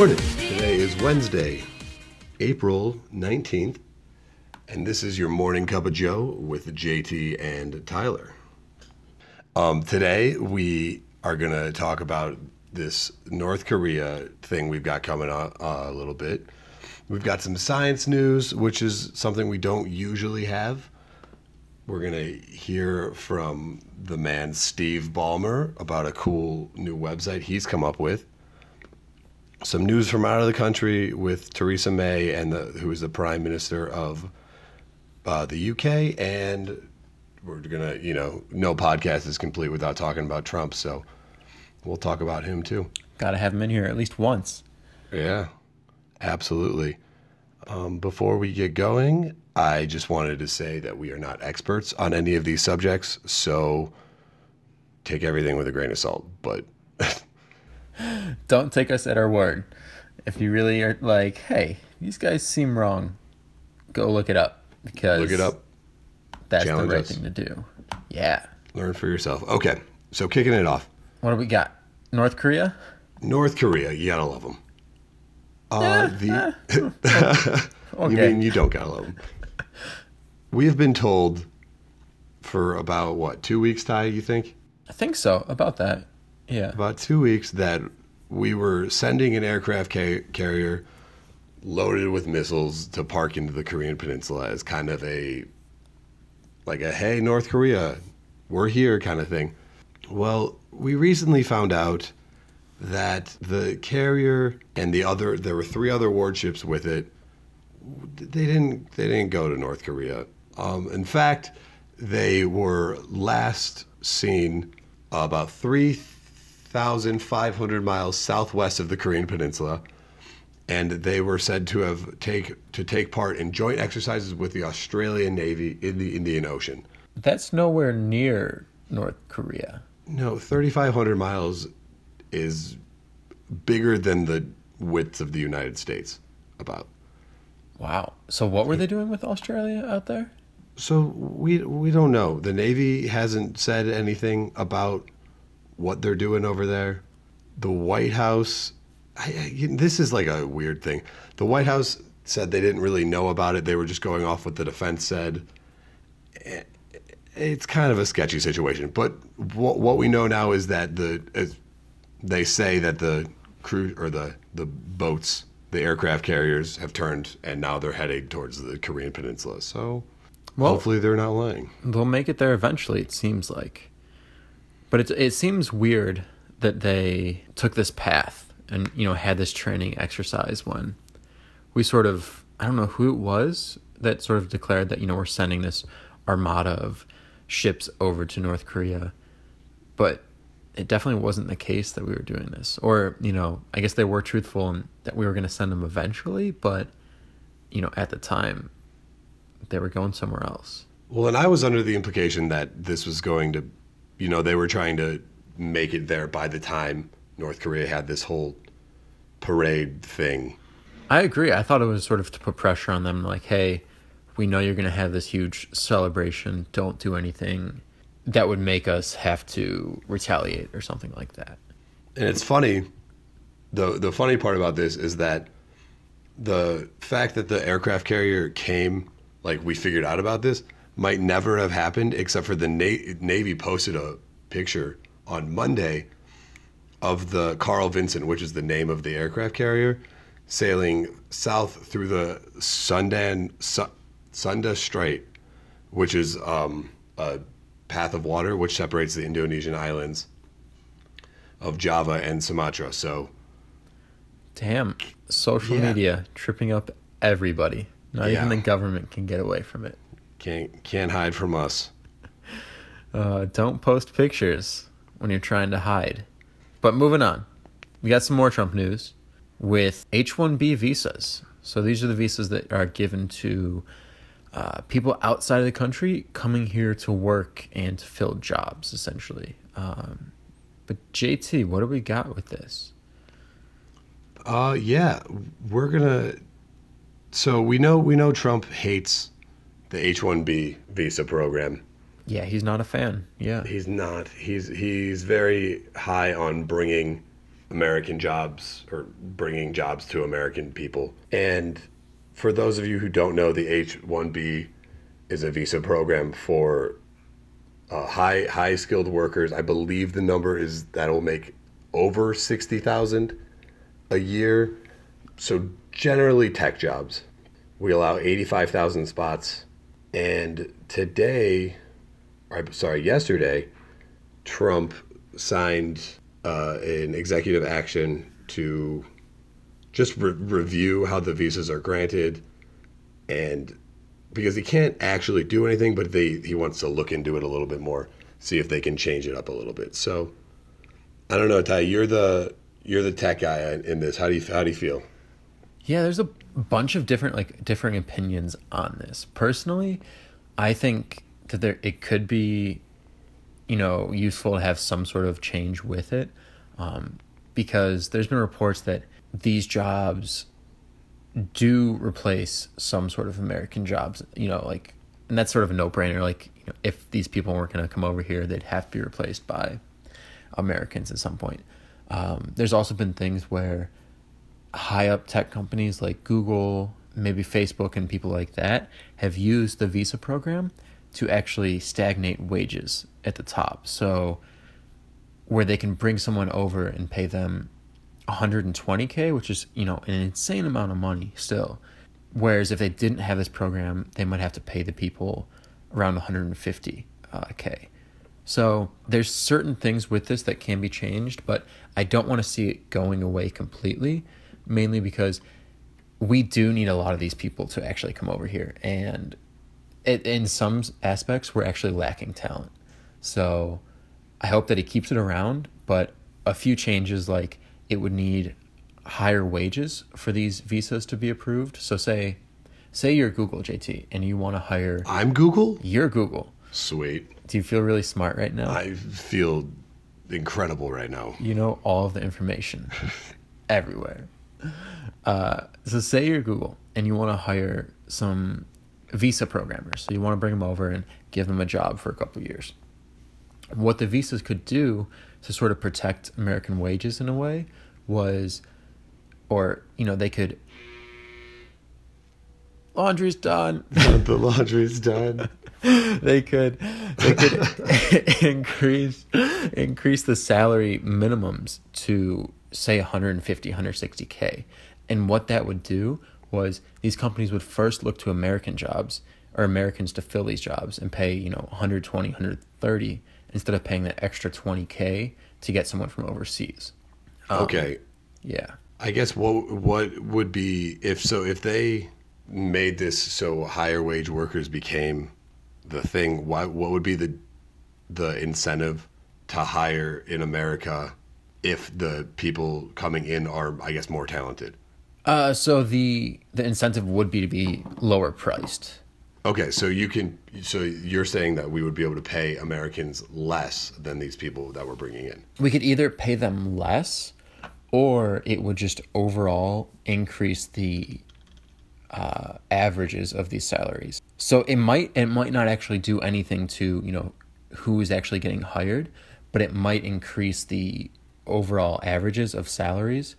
morning. Today is Wednesday, April 19th, and this is your morning cup of Joe with JT and Tyler. Um, today we are going to talk about this North Korea thing we've got coming on uh, a little bit. We've got some science news, which is something we don't usually have. We're going to hear from the man Steve Ballmer about a cool new website he's come up with. Some news from out of the country with Theresa May and the, who is the Prime Minister of uh, the UK, and we're gonna, you know, no podcast is complete without talking about Trump, so we'll talk about him too. Got to have him in here at least once. Yeah, absolutely. Um, before we get going, I just wanted to say that we are not experts on any of these subjects, so take everything with a grain of salt. But Don't take us at our word. If you really are like, hey, these guys seem wrong, go look it up because look it up, That's Challenge the right us. thing to do. Yeah. learn for yourself. Okay, so kicking it off, What do we got? North Korea? North Korea, you gotta love them. Uh, the Okay. you mean you don't gotta love them? We have been told for about what two weeks, Ty? You think? I think so. About that. Yeah. about two weeks that we were sending an aircraft ca- carrier loaded with missiles to park into the Korean Peninsula as kind of a like a hey North Korea, we're here kind of thing. Well, we recently found out that the carrier and the other there were three other warships with it. They didn't they didn't go to North Korea. Um, in fact, they were last seen about three thousand five hundred miles southwest of the Korean Peninsula, and they were said to have take to take part in joint exercises with the Australian Navy in the Indian Ocean. That's nowhere near North Korea. No, thirty five hundred miles is bigger than the width of the United States. About Wow. So what were they doing with Australia out there? so we we don't know. The Navy hasn't said anything about what they're doing over there. The White House, I, I, this is like a weird thing. The White House said they didn't really know about it. They were just going off what the defense said. Eh, It's kind of a sketchy situation. But what what we know now is that the as they say that the crew or the the boats, the aircraft carriers have turned and now they're heading towards the Korean Peninsula. So Well- hopefully they're not lying. They'll make it there eventually, it seems like. But it, it seems weird that they took this path and, you know, had this training exercise when we sort of, I don't know who it was that sort of declared that, you know, we're sending this armada of ships over to North Korea. But it definitely wasn't the case that we were doing this. Or, you know, I guess they were truthful and that we were going to send them eventually, but, you know, at the time, they were going somewhere else. Well, and I was under the implication that this was going to, you know, they were trying to make it there by the time North Korea had this whole parade thing. I agree. I thought it was sort of to put pressure on them, like, hey, we know you're going to have this huge celebration. Don't do anything that would make us have to retaliate or something like that. And it's funny. The the funny part about this is that the fact that the aircraft carrier came, like we figured out about this, might never have happened except for the Na- Navy posted a picture on Monday of the Carl Vinson, which is the name of the aircraft carrier, sailing south through the Sundan Su- Sunda Strait, which is um, a path of water which separates the Indonesian islands of Java and Sumatra. So Damn, social Yeah. media tripping up everybody. Not Yeah. even the government can get away from it. Can't can't hide from us. Uh, don't post pictures when you're trying to hide. But moving on, we got some more Trump news with H 1B visas. So these are the visas that are given to uh, people outside of the country coming here to work and to fill jobs, essentially. Um, but JT, what do we got with this? Uh, yeah, we're gonna. So we know we know Trump hates the H one B visa program. Yeah, he's not a fan. Yeah. He's not. He's he's very high on bringing American jobs or bringing jobs to American people. And for those of you who don't know, the H 1B is a visa program for uh, high high skilled workers. I believe the number is that will make over 60,000 a year. So generally tech jobs. We allow 85,000 spots. And today, or sorry, yesterday, Trump signed uh, an executive action to just re- review how the visas are granted. And because he can't actually do anything but they he wants to look into it a little bit more see if they can change it up a little bit. So i don't know ty you're the you're the tech guy in this. How do you how do you feel? Yeah, there's a bunch of different like differing opinions on this. Personally, I think that there it could be, you know, useful to have some sort of change with it, um, because there's been reports that these jobs do replace some sort of American jobs. You know, like, and that's sort of a no-brainer. Like, you know, if these people weren't going to come over here, they'd have to be replaced by Americans at some point. Um, there's also been things where high up tech companies like Google, maybe Facebook, and people like that have used the visa program to actually stagnate wages at the top. So, where they can bring someone over and pay them 120k, which is you know an insane amount of money still. Whereas if they didn't have this program, they might have to pay the people around 150k. So there's certain things with this that can be changed, but I don't want to see it going away completely, mainly because we do need a lot of these people to actually come over here, and it, in some aspects we're actually lacking talent. So I hope that he keeps it around, but a few changes like it would need higher wages for these visas to be approved. So say say you're Google JT and you want to hire i'm google you're Google. sweet Do you feel really smart right now? i feel incredible right now you know all of the information everywhere. Uh, so say you're Google and you want to hire some visa programmers. So you want to bring them over and give them a job for a couple of years. What the visas could do to sort of protect American wages in a way was, or you know, they could. Laundry's done. the laundry's done they could they could increase increase the salary minimums to say 150 160k and what that would do was these companies would first look to american jobs or americans to fill these jobs and pay you know 120 130 instead of paying that extra 20k to get someone from overseas. Um, okay. Yeah. I guess what what would be if so if they made this so higher wage workers became the thing why what would be the the incentive to hire in America if the people coming in are I guess more talented? Uh, so the the incentive would be to be lower priced. Okay so you can so you're saying that we would be able to pay Americans less than these people that we're bringing in? We could either pay them less or it would just overall increase the uh, averages of these salaries. So it might it might not actually do anything to you know who is actually getting hired, but it might increase the overall averages of salaries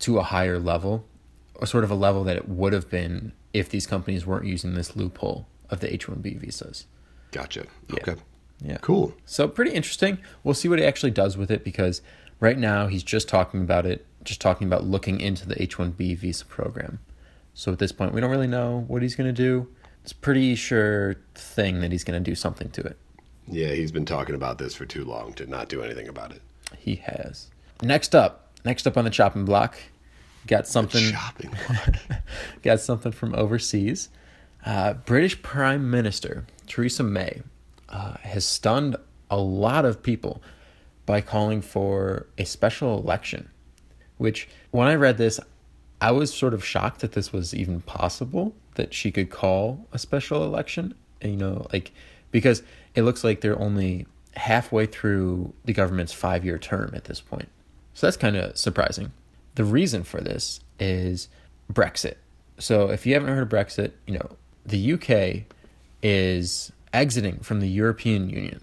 to a higher level, or sort of a level that it would have been if these companies weren't using this loophole of the H one B visas. gotcha okay Yeah. cool So pretty interesting. We'll see what he actually does with it because right now he's just talking about it, just talking about looking into the H one B visa program. So at this point, we don't really know what he's going to do. It's a pretty sure thing that he's going to do something to it. yeah he's been talking about this for too long to not do anything about it He has. Next up, next up on the chopping block, got something. shopping block. got something from overseas. Uh, British Prime Minister Theresa May uh, has stunned a lot of people by calling for a special election. Which, when I read this, I was sort of shocked that this was even possible that she could call a special election. And, you know, like because it looks like they're only halfway through the government's five year term at this point. So that's kind of surprising. The reason for this is Brexit. So if you haven't heard of Brexit, you know, the UK is exiting from the European Union.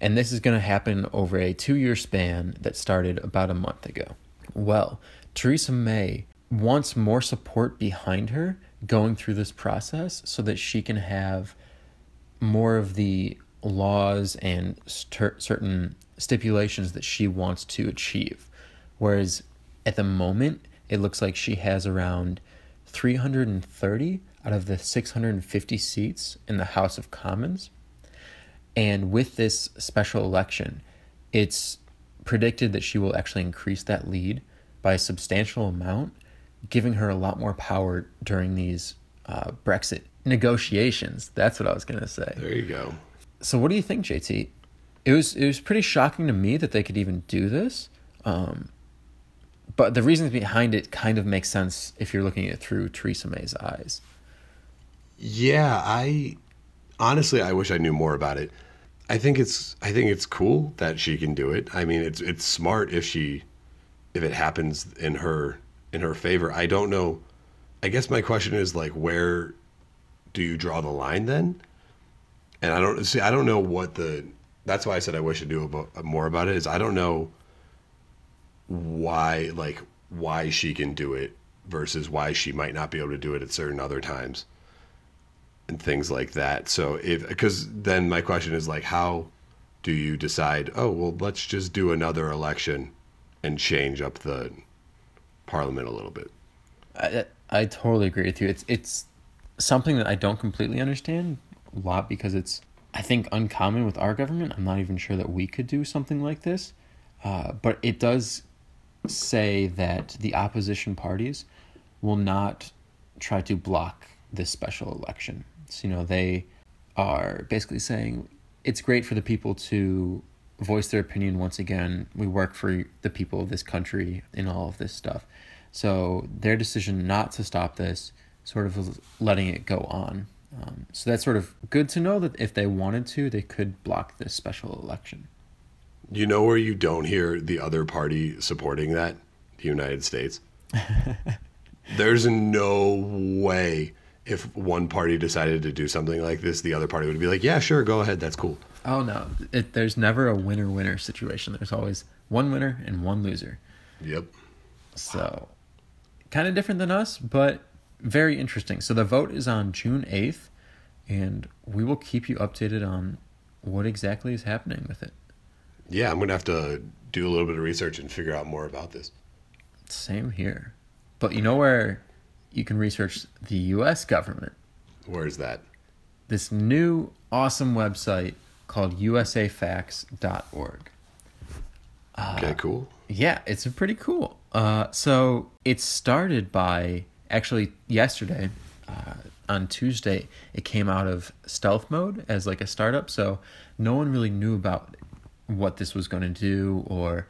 And this is going to happen over a two year span that started about a month ago. Well, Theresa May wants more support behind her going through this process so that she can have more of the laws and st- certain stipulations that she wants to achieve. Whereas at the moment, it looks like she has around 330 out of the 650 seats in the House of Commons. And with this special election, it's predicted that she will actually increase that lead by a substantial amount, giving her a lot more power during these uh, Brexit negotiations. That's what I was going to say. There you go. So, what do you think, JT? It was it was pretty shocking to me that they could even do this. Um, but the reasons behind it kind of make sense if you're looking at it through Theresa May's eyes. Yeah, I honestly I wish I knew more about it. I think it's I think it's cool that she can do it. I mean, it's it's smart if she if it happens in her in her favor. I don't know. I guess my question is like where do you draw the line then? And I don't see I don't know what the that's why I said I wish I knew about, more about it is I don't know why like why she can do it versus why she might not be able to do it at certain other times and things like that. So if because then my question is like how do you decide, oh well let's just do another election and change up the parliament a little bit. I I totally agree with you. It's it's something that I don't completely understand lot because it's I think uncommon with our government. I'm not even sure that we could do something like this, uh, but it does say that the opposition parties will not try to block this special election. So, you know, they are basically saying it's great for the people to voice their opinion once again. We work for the people of this country in all of this stuff. So, their decision not to stop this, sort of letting it go on. Um, so, that's sort of good to know that if they wanted to, they could block this special election. You know where you don't hear the other party supporting that? The United States. There's no way if one party decided to do something like this, the other party would be like, "Yeah, sure, go ahead, that's cool." Oh no, it, there's never a winner-winner situation. There's always one winner and one loser. Yep. So, wow. kind of different than us, but very interesting. So the vote is on June 8th, and we will keep you updated on what exactly is happening with it. Yeah, I'm gonna have to do a little bit of research and figure out more about this. Same here, but you know where you can research the U.S. government. Where is that? This new awesome website called USAFacts.org. Uh, okay, cool. Yeah, it's pretty cool. Uh, so it started by actually yesterday uh, on Tuesday. It came out of stealth mode as like a startup, so no one really knew about what this was going to do or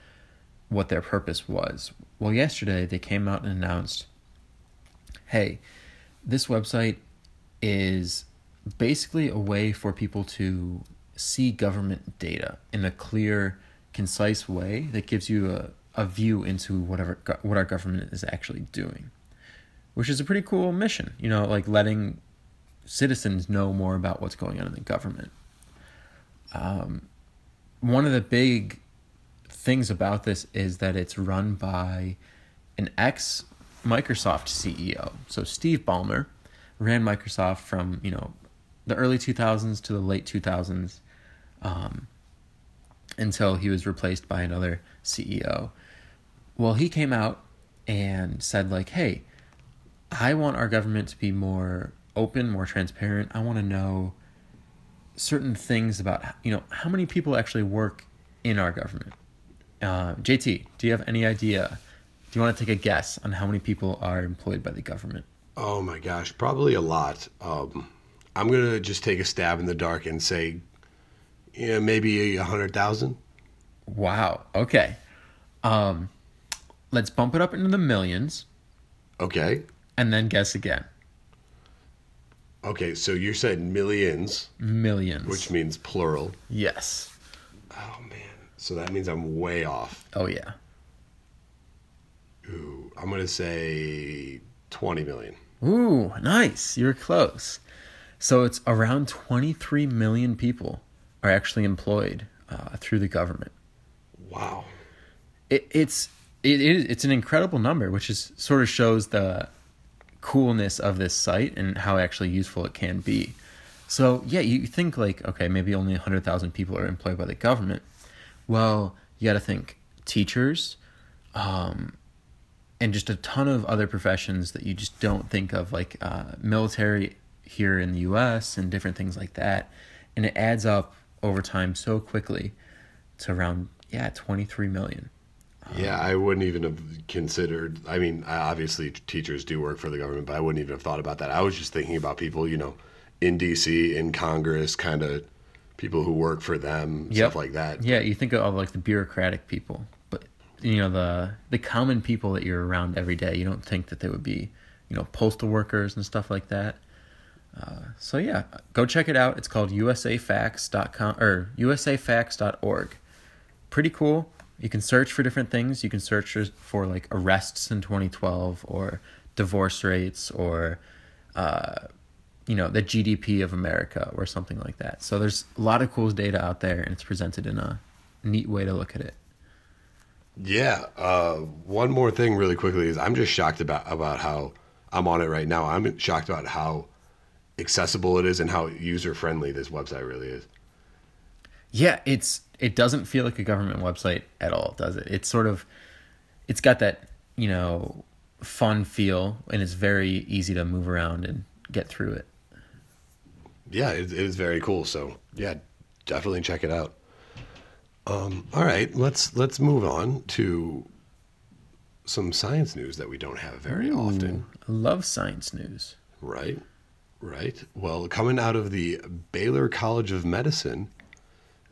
what their purpose was. Well, yesterday they came out and announced hey, this website is basically a way for people to see government data in a clear, concise way that gives you a, a view into whatever what our government is actually doing, which is a pretty cool mission. You know, like letting citizens know more about what's going on in the government. Um, one of the big things about this is that it's run by an ex Microsoft CEO. So Steve Ballmer ran Microsoft from you know the early 2000s to the late 2000s um, until he was replaced by another CEO. Well, he came out and said like, "Hey, I want our government to be more open, more transparent. I want to know certain things about you know how many people actually work in our government." Uh, JT, do you have any idea do you want to take a guess on how many people are employed by the government? Oh my gosh, probably a lot. Um, I'm gonna just take a stab in the dark and say, yeah, maybe a hundred thousand. Wow. Okay. Um, let's bump it up into the millions. Okay. And then guess again. Okay, so you said millions. Millions. Which means plural. Yes. Oh man. So that means I'm way off. Oh yeah. Ooh, I'm gonna say 20 million. Ooh, nice. You're close. So it's around 23 million people are actually employed uh, through the government. Wow. It, it's it is it's an incredible number, which is sort of shows the coolness of this site and how actually useful it can be. So yeah, you think like okay, maybe only hundred thousand people are employed by the government. Well, you got to think teachers, um, and just a ton of other professions that you just don't think of, like uh, military here in the U.S. and different things like that, and it adds up over time so quickly to around yeah twenty three million. Yeah, I wouldn't even have considered. I mean, obviously teachers do work for the government, but I wouldn't even have thought about that. I was just thinking about people, you know, in DC, in Congress, kind of people who work for them, Yep. stuff like that. Yeah, you think of like the bureaucratic people, but you know the the common people that you're around every day. You don't think that they would be, you know, postal workers and stuff like that. Uh, so yeah, go check it out. It's called usafacts.com or usafacts.org. Pretty cool. You can search for different things. You can search for- like arrests in 2012 or divorce rates or uh, you know the GDP of America or something like that. So there's a lot of cool data out there, and it's presented in a neat way to look at it. Yeah. Uh, one more thing, really quickly, is I'm just shocked about about how I'm on it right now. I'm shocked about how accessible it is and how user friendly this website really is. Yeah, it's it doesn't feel like a government website at all, does it? It's sort of it's got that, you know, fun feel and it's very easy to move around and get through it. Yeah, it, it is very cool. So yeah, definitely check it out. Um, all right, let's let's move on to some science news that we don't have very often. I love science news. Right, right. Well, coming out of the Baylor College of Medicine,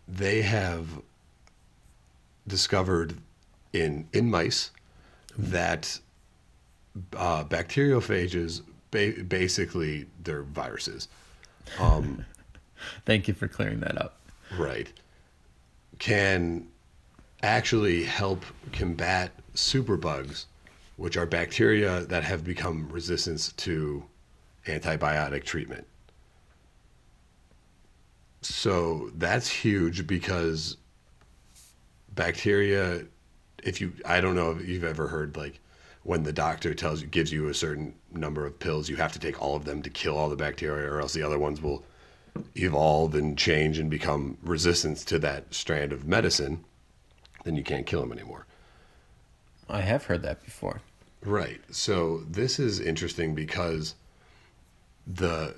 they have discovered in in mice that uh, bacteriophages, ba- basically, they're viruses. Thank you for clearing that up. right, can actually help combat superbugs, which are bacteria that have become resistant to antibiotic treatment. So that's huge because bacteria, if you, I don't know if you've ever heard like when the doctor tells you, gives you a certain number of pills, you have to take all of them to kill all the bacteria, or else the other ones will evolve and change and become resistant to that strand of medicine, then you can't kill them anymore. I have heard that before. Right. So this is interesting because the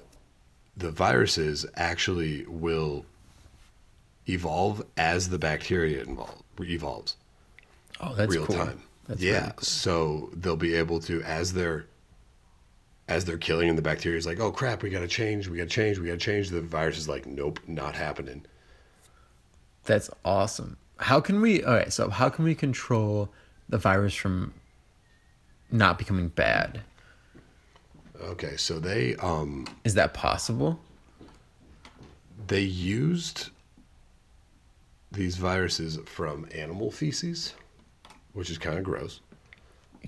the viruses actually will evolve as the bacteria involve, evolves Oh, that's real cool. time. That's yeah. cool. So they'll be able to as they're as they're killing and the bacteria is like, oh crap, we gotta change, we gotta change, we gotta change. The virus is like, nope, not happening. That's awesome. How can we? All right, so how can we control the virus from not becoming bad? Okay, so they um Is that possible? they used these viruses from animal feces, which is kind of gross.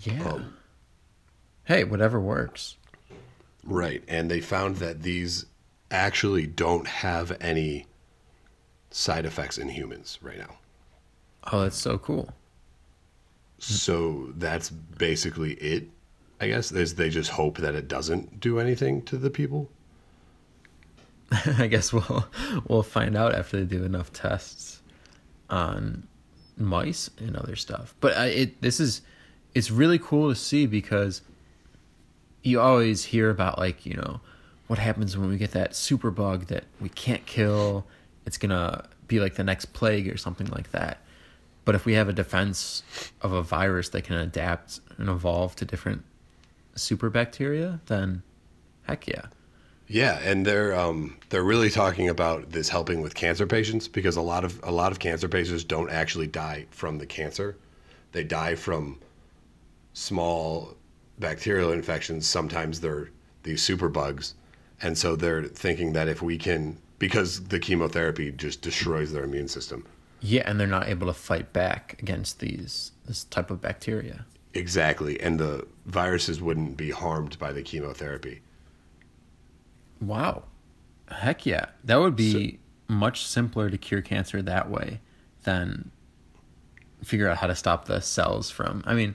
Yeah. Um, hey, whatever works. Right. And they found that these actually don't have any side effects in humans right now. Oh, that's so cool. So that's basically it, I guess. Is they just hope that it doesn't do anything to the people. I guess we'll we'll find out after they do enough tests on mice and other stuff. But I, it this is it's really cool to see because you always hear about like you know what happens when we get that super bug that we can't kill. It's gonna be like the next plague or something like that. But if we have a defense of a virus that can adapt and evolve to different super bacteria, then heck yeah. Yeah, and they're um, they're really talking about this helping with cancer patients because a lot of a lot of cancer patients don't actually die from the cancer; they die from small bacterial infections. Sometimes they're these super bugs, and so they're thinking that if we can, because the chemotherapy just destroys their immune system. Yeah, and they're not able to fight back against these this type of bacteria. Exactly, and the viruses wouldn't be harmed by the chemotherapy. Wow. Heck yeah. That would be much simpler to cure cancer that way than figure out how to stop the cells from. I mean,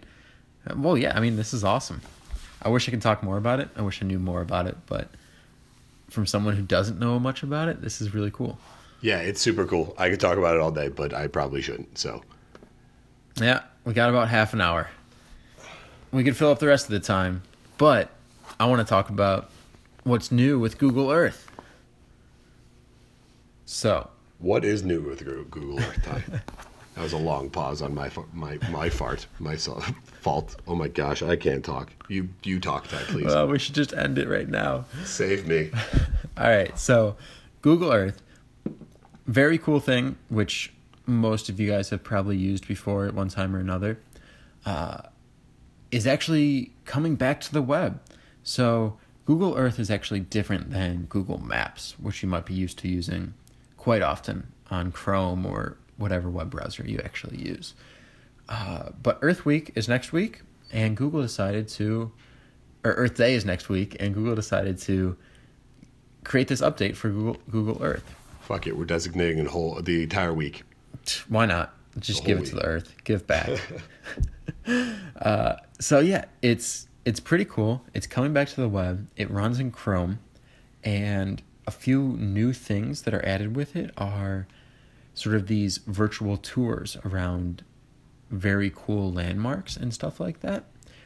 well, yeah. I mean, this is awesome. I wish I could talk more about it. I wish I knew more about it, but from someone who doesn't know much about it, this is really cool. Yeah, it's super cool. I could talk about it all day, but I probably shouldn't. So, Yeah, we got about half an hour. We could fill up the rest of the time, but I want to talk about what's new with Google Earth. So, what is new with Goo- Google Earth? Ty? that was a long pause on my my my fart, my fault. Oh my gosh, I can't talk. You you talk, Ty, please. well, we should just end it right now. Save me. All right, so Google Earth, very cool thing, which most of you guys have probably used before at one time or another, uh, is actually coming back to the web. So Google Earth is actually different than Google Maps, which you might be used to using quite often on Chrome or whatever web browser you actually use. Uh, but Earth Week is next week, and Google decided to, or Earth Day is next week, and Google decided to create this update for Google Google Earth. Fuck it, we're designating a whole the entire week. Why not? Just give it to week. the Earth. Give back. uh, so yeah, it's it's pretty cool. It's coming back to the web. It runs in Chrome, and a few new things that are added with it are sort of these virtual tours around very cool landmarks and stuff like that.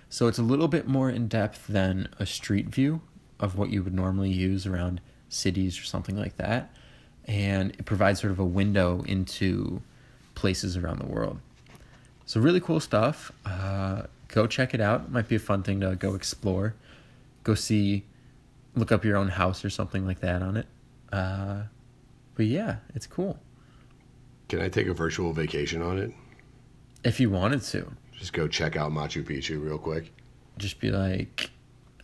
So it's a little bit more in depth than a street view of what you would normally use around cities or something like that. And it provides sort of a window into places around the world. So, really cool stuff. Uh, go check it out. It might be a fun thing to go explore. Go see, look up your own house or something like that on it. Uh, but yeah, it's cool. Can I take a virtual vacation on it? If you wanted to, Just go check out Machu Picchu real quick. just be like,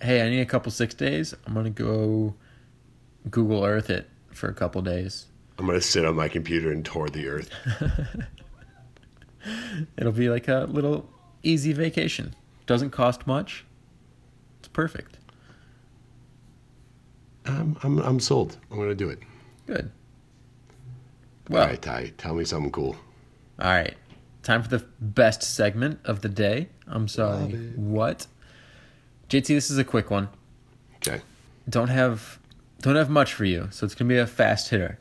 hey, I need a couple six days. I'm going to go Google Earth it for a couple days. I'm gonna sit on my computer and tour the Earth. It'll be like a little easy vacation. Doesn't cost much. It's perfect. I'm I'm, I'm sold. I'm gonna do it. Good. All Well, right, Ty, tell me something cool. all right. Time for the best segment of the day. I'm sorry. What? JT, this is a quick one. Okay. Don't have don't have much for you, so it's gonna be a fast hitter.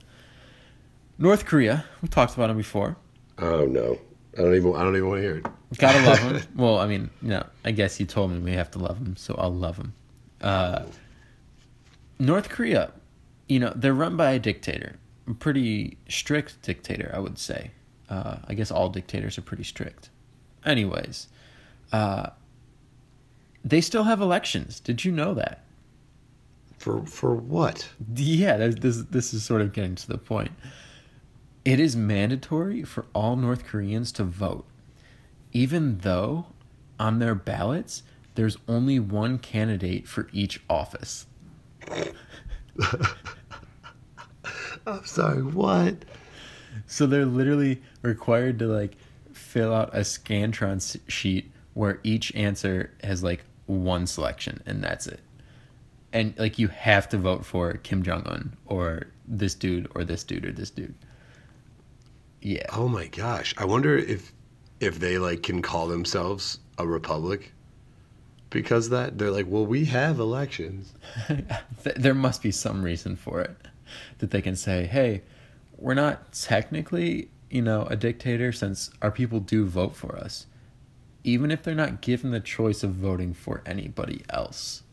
North Korea. We talked about them before. Oh no, I don't even I don't even want to hear it. Gotta love them. well, I mean, no, I guess you told me we have to love them, so I'll love them. Uh, North Korea, you know, they're run by a dictator, a pretty strict dictator, I would say. Uh, I guess all dictators are pretty strict. Anyways, uh, they still have elections. Did you know that? For for what? Yeah, this, this is sort of getting to the point. It is mandatory for all North Koreans to vote, even though on their ballots there's only one candidate for each office. I'm sorry. What? So they're literally required to like fill out a Scantron sheet where each answer has like one selection and that's it. And like you have to vote for Kim Jong Un or this dude or this dude or this dude. Yeah. Oh my gosh. I wonder if if they like can call themselves a republic because that they're like, well, we have elections. There must be some reason for it that they can say, "Hey, we're not technically, you know, a dictator since our people do vote for us, even if they're not given the choice of voting for anybody else."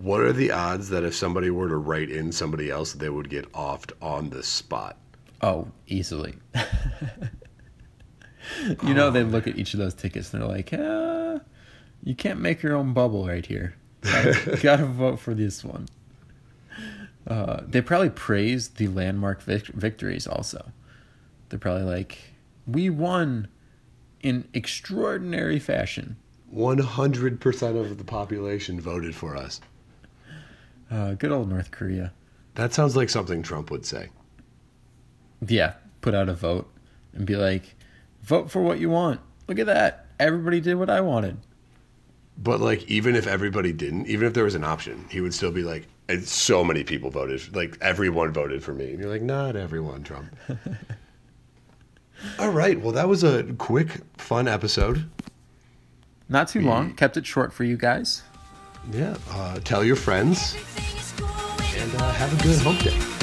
What are the odds that if somebody were to write in somebody else, they would get offed on the spot? Oh, easily. you know, they look at each of those tickets and they're like, uh, "You can't make your own bubble right here. Gotta, gotta vote for this one." Uh, they probably praise the landmark vic- victories. Also, they're probably like, "We won in extraordinary fashion." 100% of the population voted for us. Uh, good old North Korea. That sounds like something Trump would say. Yeah, put out a vote and be like, "Vote for what you want." Look at that. Everybody did what I wanted. But like, even if everybody didn't, even if there was an option, he would still be like, "And so many people voted, like everyone voted for me. And you're like, not everyone, Trump. All right. Well, that was a quick, fun episode. Not too long. Kept it short for you guys. Yeah. Uh, tell your friends and uh, have a good hump day.